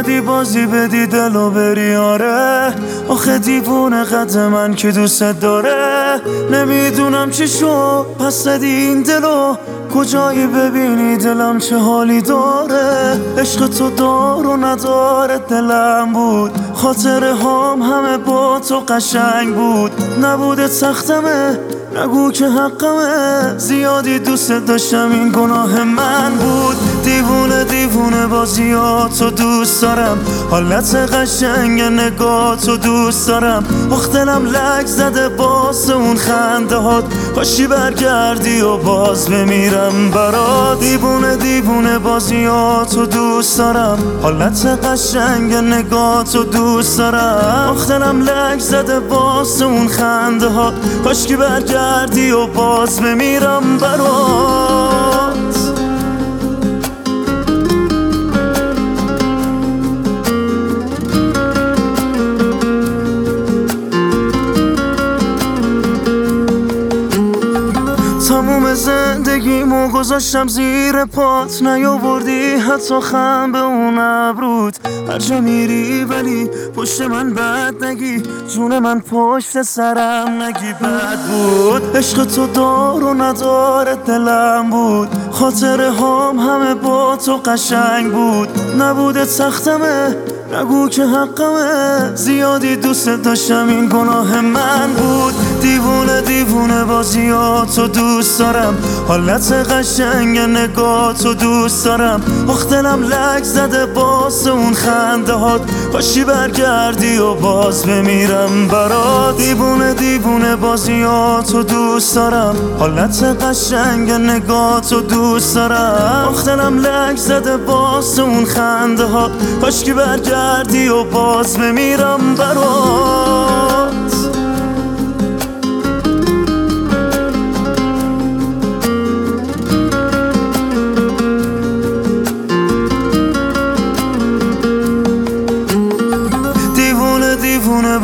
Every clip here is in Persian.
اومدی بازی بدی دلو بری آره. آخه دیوونه قد من که دوست داره. نمی‌دونم چی شو پس زدی این دلو. کجایی ببینی؟ دلم چه حالی داره؟ عشق تو دار و نداره دلم بود. خاطر هام همه با تو قشنگ بود. نبوده سختمه نگو که حقمه. زیادی دوست داشتم این گناه من بود. دیوونه بازیاتو دوست دارم. حالت قشنگ نگاتو دوست دارم. دلم لک زده باز اون خنده هات. کاشی برگردی و باز بمیرم برا دیوونه دیوونه بازیاتو دوست دارم. حالت قشنگ نگاتو دوست دارم. دلم لک زده باز اون خنده هات. کاشکی برگردی و باز بمیرم برات. زندگیمو گذاشتم زیر پات نیاوردی حتی خم به اون ابروت هر جا میری ولی پشت من بد نگی جون من پشت سرم نگی. بد بود. عشق تو دار و نداره دلم بود. خاطره هام همه با تو قشنگ بود. نبوده تختمه نگو که حقمه. زیادی دوست داشتم این گناه من بود. دیوونه دیوونه بازیاتو دوست دارم. حالت قشنگ نگاتو دوست دارم. دلم لک زده باز اون خنده هات. کاشی برگردی و باز بمیرم برات. دیوونه دیوونه بازیاتو دوست دارم. حالت قشنگ نگاتو دوست دارم. دلم لک زده باز اون خنده هات. کاشکی برگردی و باز بمیرم برات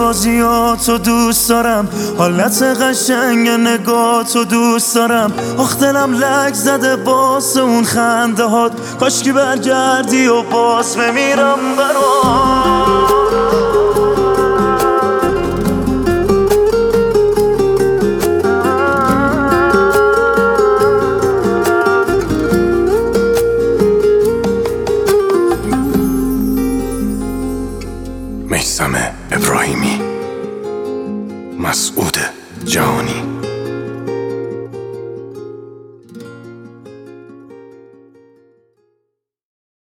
بازیاتو دوست دارم. حالت قشنگ نگاتو دوست دارم. آخ دلم لک زده باز اون خنده هات کاشکی برگردی و باز بمیرم برات. میسم ابراهیمی. مسعود جهانی.